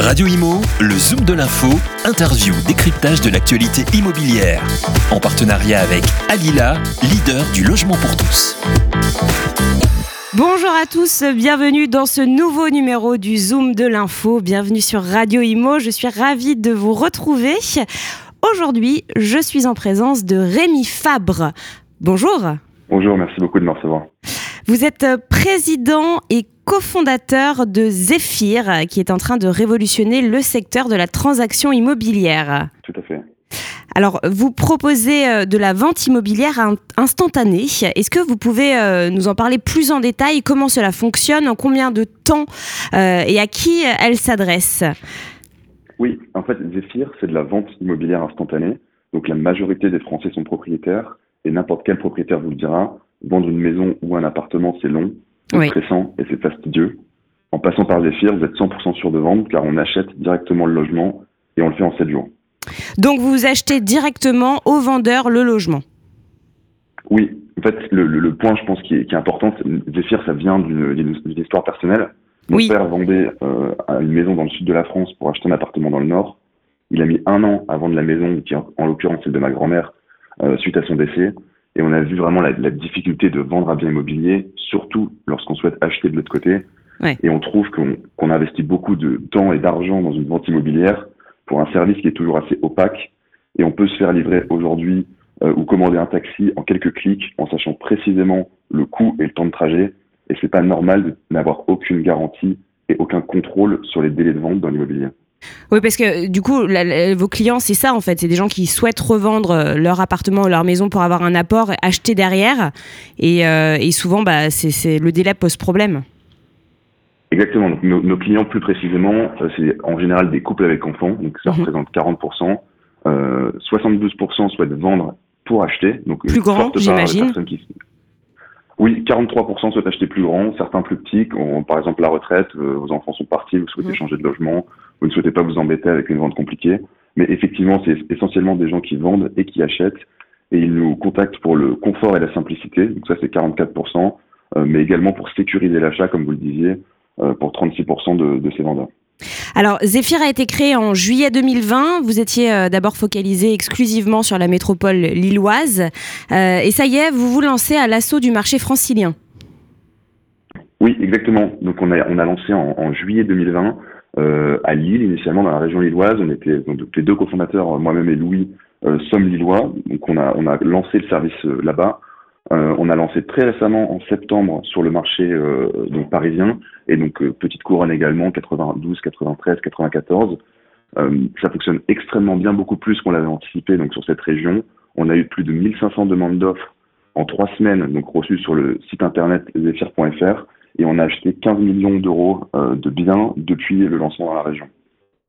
Radio Imo, le Zoom de l'info, interview, décryptage de l'actualité immobilière. En partenariat avec Alila, leader du logement pour tous. Bonjour à tous, bienvenue dans ce nouveau numéro du Zoom de l'info. Bienvenue sur Radio Imo, je suis ravie de vous retrouver. Aujourd'hui, je suis en présence de Rémi Fabre. Bonjour. Bonjour, merci beaucoup de me recevoir. Vous êtes président et cofondateur de Zephyr, qui est en train de révolutionner le secteur de la transaction immobilière. Tout à fait. Alors, vous proposez euh, de la vente immobilière instantanée. Est-ce que vous pouvez euh, nous en parler plus en détail? Comment cela fonctionne? En combien de temps euh, Et à qui elle s'adresse? Oui, en fait, Zephyr, c'est de la vente immobilière instantanée. Donc, la majorité des Français sont propriétaires et n'importe quel propriétaire vous le dira. Vendre une maison ou un appartement, c'est long, c'est stressant et c'est fastidieux. En passant par Zephyr, vous êtes 100% sûr de vendre car on achète directement le logement et on le fait en 7 jours. Donc vous achetez directement au vendeur le logement Oui, en fait, le, point, je pense, qui est, important, Zephyr, ça vient d'une histoire personnelle. Mon père vendait euh, une maison dans le sud de la France pour acheter un appartement dans le nord. Il a mis un an à vendre la maison, qui en, l'occurrence celle de ma grand-mère, euh, suite à son décès. Et on a vu vraiment la, difficulté de vendre un bien immobilier, surtout lorsqu'on souhaite acheter de l'autre côté. Et on trouve qu'on investit beaucoup de temps et d'argent dans une vente immobilière pour un service qui est toujours assez opaque. Et on peut se faire livrer aujourd'hui euh, ou commander un taxi en quelques clics en sachant précisément le coût et le temps de trajet. Et c'est pas normal de n'avoir aucune garantie et aucun contrôle sur les délais de vente dans l'immobilier. Oui, parce que du coup, vos clients, c'est ça en fait. C'est des gens qui souhaitent revendre euh, leur appartement ou leur maison pour avoir un apport, acheter derrière. Et, euh, souvent, bah, c'est, le délai pose problème. Exactement. Donc, nos, clients, plus précisément, euh, c'est en général des couples avec enfants. Donc, ça mhm. représente 40%. 72% souhaitent vendre pour acheter. Donc, plus grand, j'imagine. Oui, 43% souhaitent acheter plus grand, certains plus petits. par exemple, la retraite, vos enfants sont partis, vous souhaitez mhm. changer de logement vous ne souhaitez pas vous embêter avec une vente compliquée. Mais effectivement, c'est essentiellement des gens qui vendent et qui achètent. Et ils nous contactent pour le confort et la simplicité. Donc ça, c'est 44%. Euh, mais également pour sécuriser l'achat, comme vous le disiez, euh, pour 36% de, ces vendeurs. Alors, Zephyr a été créé en juillet 2020. Vous étiez euh, d'abord focalisé exclusivement sur la métropole lilloise. et ça y est, vous vous lancez à l'assaut du marché francilien. Oui, exactement. Donc, on a, on a lancé en, juillet 2020 euh, à Lille, initialement dans la région lilloise. On était les deux cofondateurs, moi-même et Louis, euh, sommes lillois. Donc on a on a lancé le service euh, on a lancé très récemment en septembre sur le marché donc parisien et donc petite couronne également 92, 93, 94. ça fonctionne extrêmement bien, beaucoup plus qu'on l'avait anticipé donc sur cette région. On a eu plus de 1500 demandes d'offres en trois semaines, donc reçues sur le site internet zephyr.fr et on a acheté 15 millions d'euros euh, de biens depuis le lancement dans la région.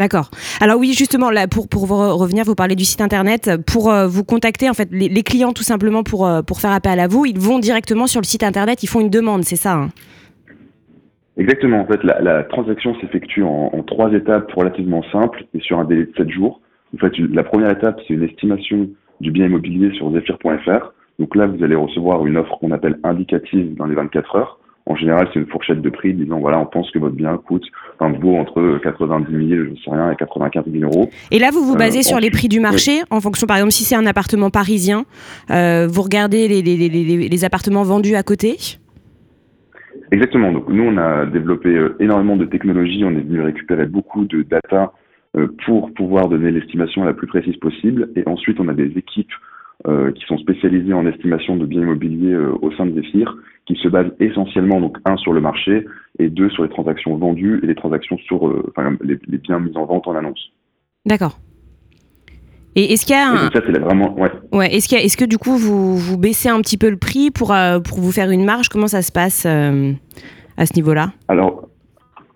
D'accord. Alors oui, justement, pour, revenir, vous parler du site internet. Pour euh, vous contacter, en fait, les, clients, tout simplement, pour, euh, pour faire appel à vous, ils vont directement sur le site internet, ils font une demande, c'est ça hein? Exactement. En fait, la, transaction s'effectue en, trois étapes relativement simples et sur un délai de 7 jours. En fait, la première étape, c'est une estimation du bien immobilier sur zephyr.fr. Donc là, vous allez recevoir une offre qu'on appelle indicative dans les 24 heures. En général, c'est une fourchette de prix disant voilà, on pense que votre bien coûte un vaut entre 90 000, je sais rien, et 95 000 euros. Et là, vous vous basez euh, sur les prix du marché en fonction, par exemple, si c'est un appartement parisien, euh, vous regardez les, les, les, les, appartements vendus à côté? Exactement. Donc nous, on a développé euh, énormément de technologies. On est venu récupérer beaucoup de data pour pouvoir donner l'estimation la plus précise possible. Et ensuite, on a des équipes euh, qui sont spécialisés en estimation de biens immobiliers euh, au sein de Zephyr, qui se basent essentiellement, donc un, sur le marché, et deux, sur les transactions vendues et les transactions sur euh, enfin, les, biens mis en vente en annonce. D'accord. Et est-ce qu'il y a un... ça, vraiment... Ouais. ouais est-ce, qu'il est-ce que du coup, vous, vous baissez un petit peu le prix pour, pour vous faire une marge? Comment ça se passe à ce niveau-là? Alors,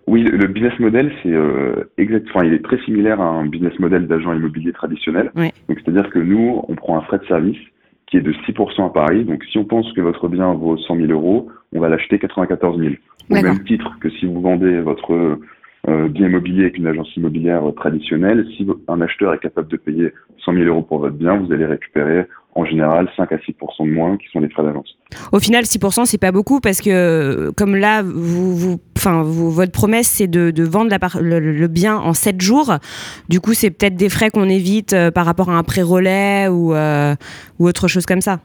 oui, le business model, c'est euh, exact, enfin, il est très similaire à un business model d'agent immobilier traditionnel. Donc, c'est-à-dire que nous, on prend un frais de service qui est de 6% à Paris. Donc, si on pense que votre bien vaut 100 000 euros, on va l'acheter 94 000. Au même titre que si vous vendez votre euh, bien immobilier avec une agence immobilière traditionnelle, si un acheteur est capable de payer 100 000 euros pour votre bien, vous allez récupérer en général 5 à 6% de moins qui sont les frais d'agence. Au final, 6% c'est pas beaucoup parce que comme là, vous, vous, enfin, votre promesse c'est de, de, vendre la, le, le, bien en 7 jours. Du coup, c'est peut-être des frais qu'on évite euh, par rapport à un pré relais ou, euh, ou autre chose comme ça.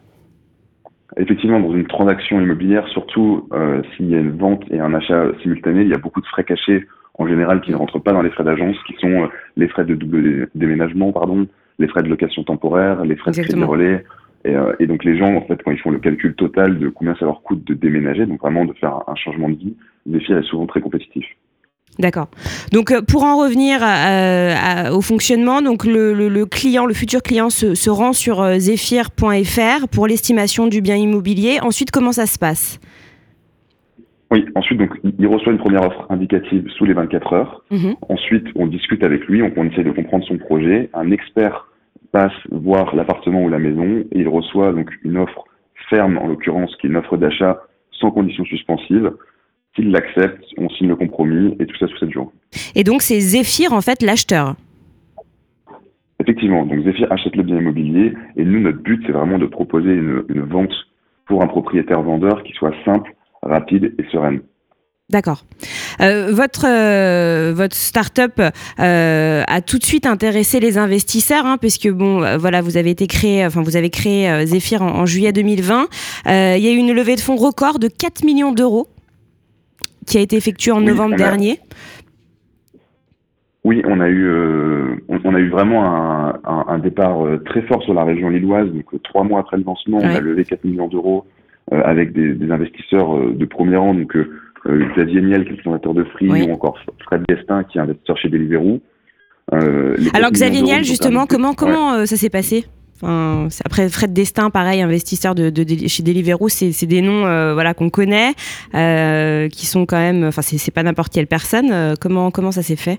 Effectivement, dans une transaction immobilière, surtout euh, s'il y a une vente et un achat simultané, il y a beaucoup de frais cachés en général qui ne rentrent pas dans les frais d'agence, qui sont les frais de double déménagement, pardon, les frais de location temporaire, les frais de crédit relais. Et, euh, et, donc les gens, en fait, quand ils font le calcul total de combien ça leur coûte de déménager, donc vraiment de faire un changement de vie, Zephyr est souvent très compétitif. D'accord. Donc euh, pour en revenir euh, au fonctionnement, donc le, le, client, le futur client se, se rend sur zephyr.fr pour l'estimation du bien immobilier. Ensuite, comment ça se passe? Oui, ensuite, donc, il reçoit une première offre indicative sous les 24 heures. Mhm. Ensuite, on discute avec lui, on, on essaie de comprendre son projet. Un expert passe voir l'appartement ou la maison et il reçoit donc une offre ferme, en l'occurrence, qui est une offre d'achat sans condition suspensive. S'il l'accepte, on signe le compromis et tout ça sous 7 jours. Et donc, c'est Zephyr, en fait, l'acheteur Effectivement, donc Zephyr achète le bien immobilier et nous, notre but, c'est vraiment de proposer une, une vente pour un propriétaire vendeur qui soit simple, rapide et sereine. D'accord. Euh, votre euh, votre start-up euh, a tout de suite intéressé les investisseurs, hein, puisque bon, euh, voilà, vous avez été créé, enfin vous avez créé Zephyr en, juillet 2020. il y a eu une levée de fonds record de 4 millions d'euros qui a été effectuée en novembre dernier. Oui, on a eu on, a eu vraiment un, un, un, départ très fort sur la région lilloise. Donc trois mois après le lancement, on a levé 4 millions d'euros avec des, des, investisseurs de premier rang. Donc euh, Xavier Niel, qui est le fondateur de Free, ou encore Fred Destin, qui est investisseur chez Deliveroo. Euh, Alors Xavier Niel, justement, comment, comment euh, ça s'est passé? Enfin, après Fred Destin, pareil, investisseur de, de, de chez Deliveroo, c'est des noms euh, voilà qu'on connaît, euh, qui sont quand même, enfin c'est pas n'importe quelle personne. Euh, comment comment ça s'est fait?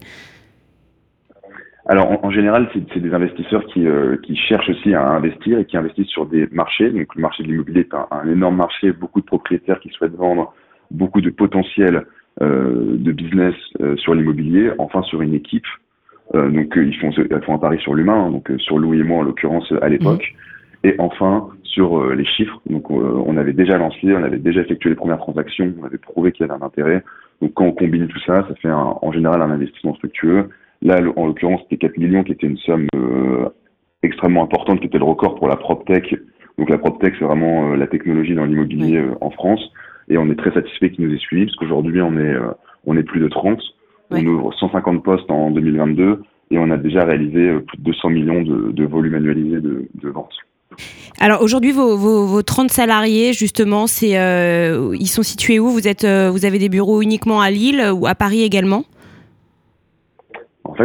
Alors en, en général, c'est des investisseurs qui, qui cherchent aussi à investir et qui investissent sur des marchés. Donc le marché de l'immobilier est un, un, énorme marché, beaucoup de propriétaires qui souhaitent vendre beaucoup de potentiel euh, de business euh, sur l'immobilier, enfin sur une équipe. Euh, donc ils font, ils font un pari sur l'humain, hein, donc sur Louis et moi en l'occurrence à l'époque. Mmh. Et enfin sur les chiffres. Donc on avait déjà lancé, on avait déjà effectué les premières transactions, on avait prouvé qu'il y avait un intérêt. Donc quand on combine tout ça, ça fait un, en général un investissement structueux. Là, en l'occurrence, c'était 4 millions qui était une somme extrêmement importante, qui était le record pour la PropTech. Donc la PropTech, c'est vraiment la technologie dans l'immobilier en France. Et on est très satisfait qu'il nous ait suivis, parce qu'aujourd'hui, on est, euh, on est plus de 30. On ouvre 150 postes en 2022 et on a déjà réalisé euh, plus de 200 millions de, de volume annualisé de, de ventes. Alors aujourd'hui, vos, vos, vos, 30 salariés, justement, c'est, euh, ils sont situés où? Vous, êtes, euh, vous avez des bureaux uniquement à Lille ou à Paris également? en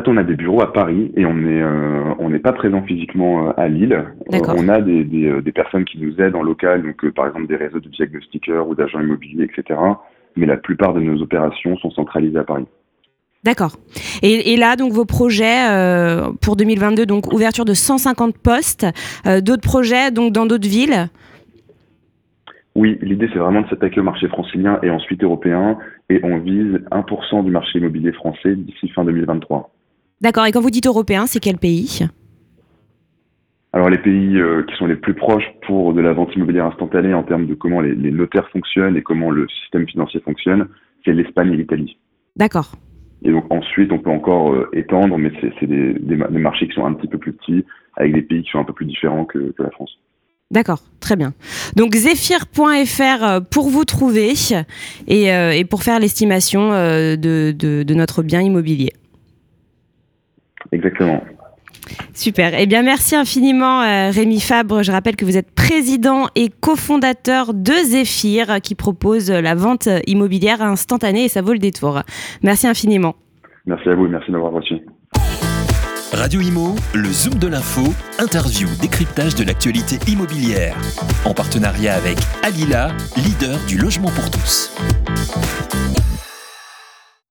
fait, on a des bureaux à Paris et on n'est euh, on n'est pas présent physiquement euh, à Lille. Euh, on a des, des, des, personnes qui nous aident en local, donc par exemple des réseaux de diagnostiqueurs ou d'agents immobiliers, etc. Mais la plupart de nos opérations sont centralisées à Paris. D'accord. Et, et, là, donc vos projets euh, pour 2022, donc ouverture de 150 postes, euh, d'autres projets donc dans d'autres villes? Oui, l'idée c'est vraiment de s'attaquer au marché francilien et ensuite européen, et on vise 1% du marché immobilier français d'ici fin 2023. D'accord. Et quand vous dites européen, c'est quel pays alors les pays euh, qui sont les plus proches pour de la vente immobilière instantanée en termes de comment les, les notaires fonctionnent et comment le système financier fonctionne, c'est l'Espagne et l'Italie. D'accord. Et donc ensuite, on peut encore euh, étendre, mais c'est des, des, des, marchés qui sont un petit peu plus petits, avec des pays qui sont un peu plus différents que, que la France. D'accord, très bien. Donc zephyr.fr euh, pour vous trouver et, euh, et pour faire l'estimation de, de, de notre bien immobilier. Exactement. Super. Eh bien, merci infiniment, euh, Rémi Fabre. Je rappelle que vous êtes président et cofondateur de Zephyr, qui propose la vente immobilière instantanée et ça vaut le détour. Merci infiniment. Merci à vous. Merci d'avoir reçu. Radio Imo, le Zoom de l'info, interview, décryptage de l'actualité immobilière. En partenariat avec Alila, leader du logement pour tous.